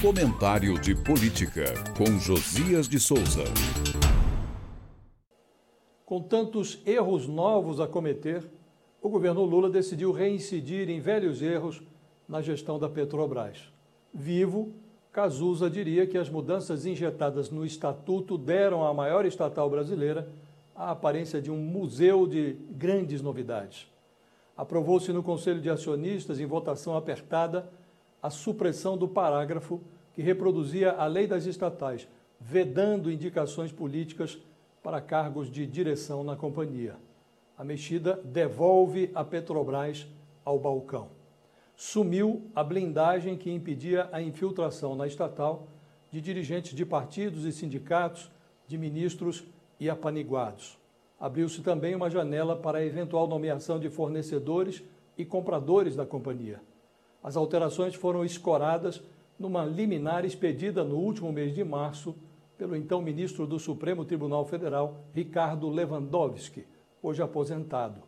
Comentário de Política, com Josias de Souza. Com tantos erros novos a cometer, o governo Lula decidiu reincidir em velhos erros na gestão da Petrobras. Vivo, Cazuza diria que as mudanças injetadas no estatuto deram à maior estatal brasileira a aparência de um museu de grandes novidades. Aprovou-se no Conselho de Acionistas, em votação apertada, a supressão do parágrafo que reproduzia a lei das estatais, vedando indicações políticas para cargos de direção na companhia. A mexida devolve a Petrobras ao balcão. Sumiu a blindagem que impedia a infiltração na estatal de dirigentes de partidos e sindicatos, de ministros e apaniguados. Abriu-se também uma janela para a eventual nomeação de fornecedores e compradores da companhia. As alterações foram escoradas numa liminar expedida no último mês de março pelo então ministro do Supremo Tribunal Federal, Ricardo Lewandowski, hoje aposentado.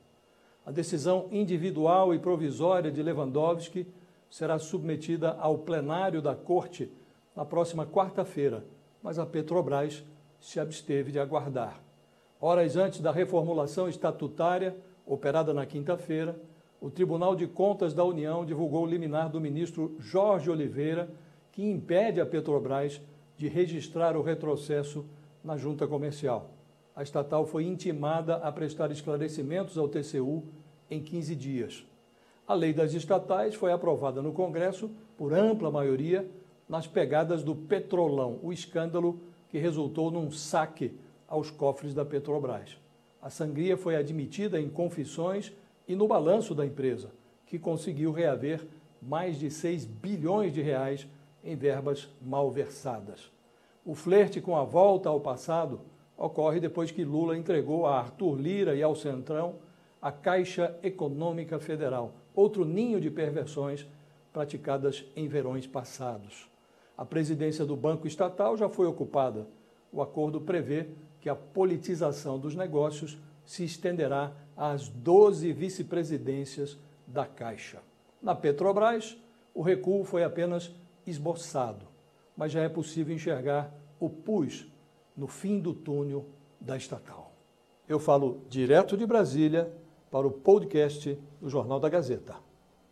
A decisão individual e provisória de Lewandowski será submetida ao plenário da Corte na próxima quarta-feira, mas a Petrobras se absteve de aguardar. Horas antes da reformulação estatutária, operada na quinta-feira, o Tribunal de Contas da União divulgou o liminar do ministro Jorge Oliveira, que impede a Petrobras de registrar o retrocesso na junta comercial. A estatal foi intimada a prestar esclarecimentos ao TCU em 15 dias. A lei das estatais foi aprovada no Congresso por ampla maioria nas pegadas do Petrolão, o escândalo que resultou num saque aos cofres da Petrobras. A sangria foi admitida em confissões e no balanço da empresa, que conseguiu reaver mais de 6 bilhões de reais em verbas malversadas. O flerte com a volta ao passado ocorre depois que Lula entregou a Arthur Lira e ao Centrão a Caixa Econômica Federal, outro ninho de perversões praticadas em verões passados. A presidência do Banco Estatal já foi ocupada. O acordo prevê que a politização dos negócios se estenderá às 12 vice-presidências da Caixa. Na Petrobras, o recuo foi apenas esboçado, mas já é possível enxergar o pus no fim do túnel da estatal. Eu falo direto de Brasília para o podcast do Jornal da Gazeta.